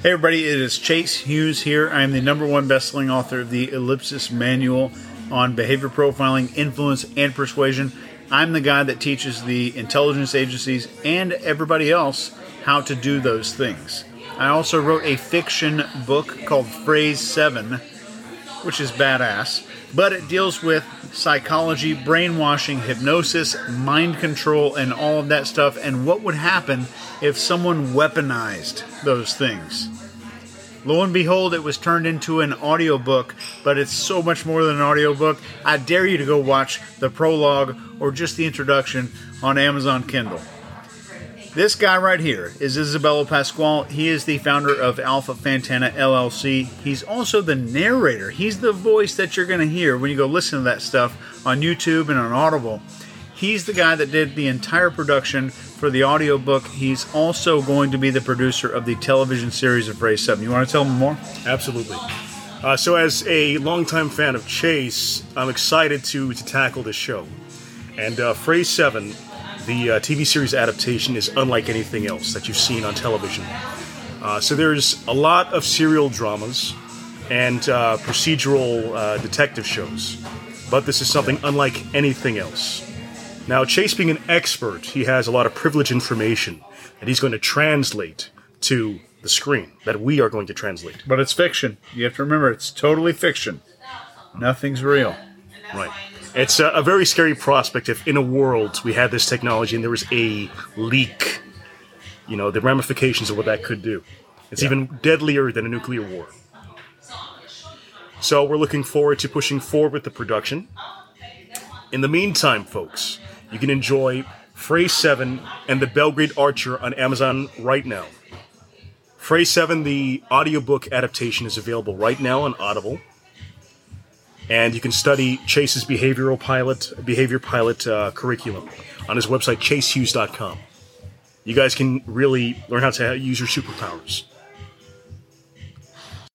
Hey everybody, it is Chase Hughes here. I am the number one best-selling author of the Ellipsis Manual on Behavior Profiling, Influence, and Persuasion. I'm the guy that teaches the intelligence agencies and everybody else how to do those things. I also wrote a fiction book called Phrase 7, which is badass, but it deals with psychology, brainwashing, hypnosis, mind control, and all of that stuff, and what would happen if someone weaponized those things. Lo and behold, it was turned into an audiobook, but it's so much more than an audiobook. I dare you to go watch the prologue or just the introduction on Amazon Kindle. This guy right here is Isabello Pasquale. He is the founder of Alpha Fantana LLC. He's also the narrator. He's the voice that you're going to hear when you go listen to that stuff on YouTube and on Audible. He's the guy that did the entire production for the audiobook. He's also going to be the producer of the television series of Phrase 7. You want to tell him more? Absolutely. Uh, so, as a longtime fan of Chase, I'm excited to, to tackle this show. And uh, Phrase 7, the uh, TV series adaptation, is unlike anything else that you've seen on television. Uh, so, there's a lot of serial dramas and uh, procedural uh, detective shows, but this is something unlike anything else. Now, Chase being an expert, he has a lot of privileged information that he's going to translate to the screen, that we are going to translate. But it's fiction. You have to remember, it's totally fiction. Nothing's real. Right. It's a, a very scary prospect if in a world we had this technology and there was a leak, you know, the ramifications of what that could do. It's even deadlier than a nuclear war. So we're looking forward to pushing forward with the production. In the meantime, folks, you can enjoy Phrase 7 and The Belgrade Archer on Amazon right now. Phrase 7, the audiobook adaptation, is available right now on Audible. And you can study Chase's behavioral pilot, behavior pilot uh, curriculum on his website, chasehughes.com. You guys can really learn how to use your superpowers.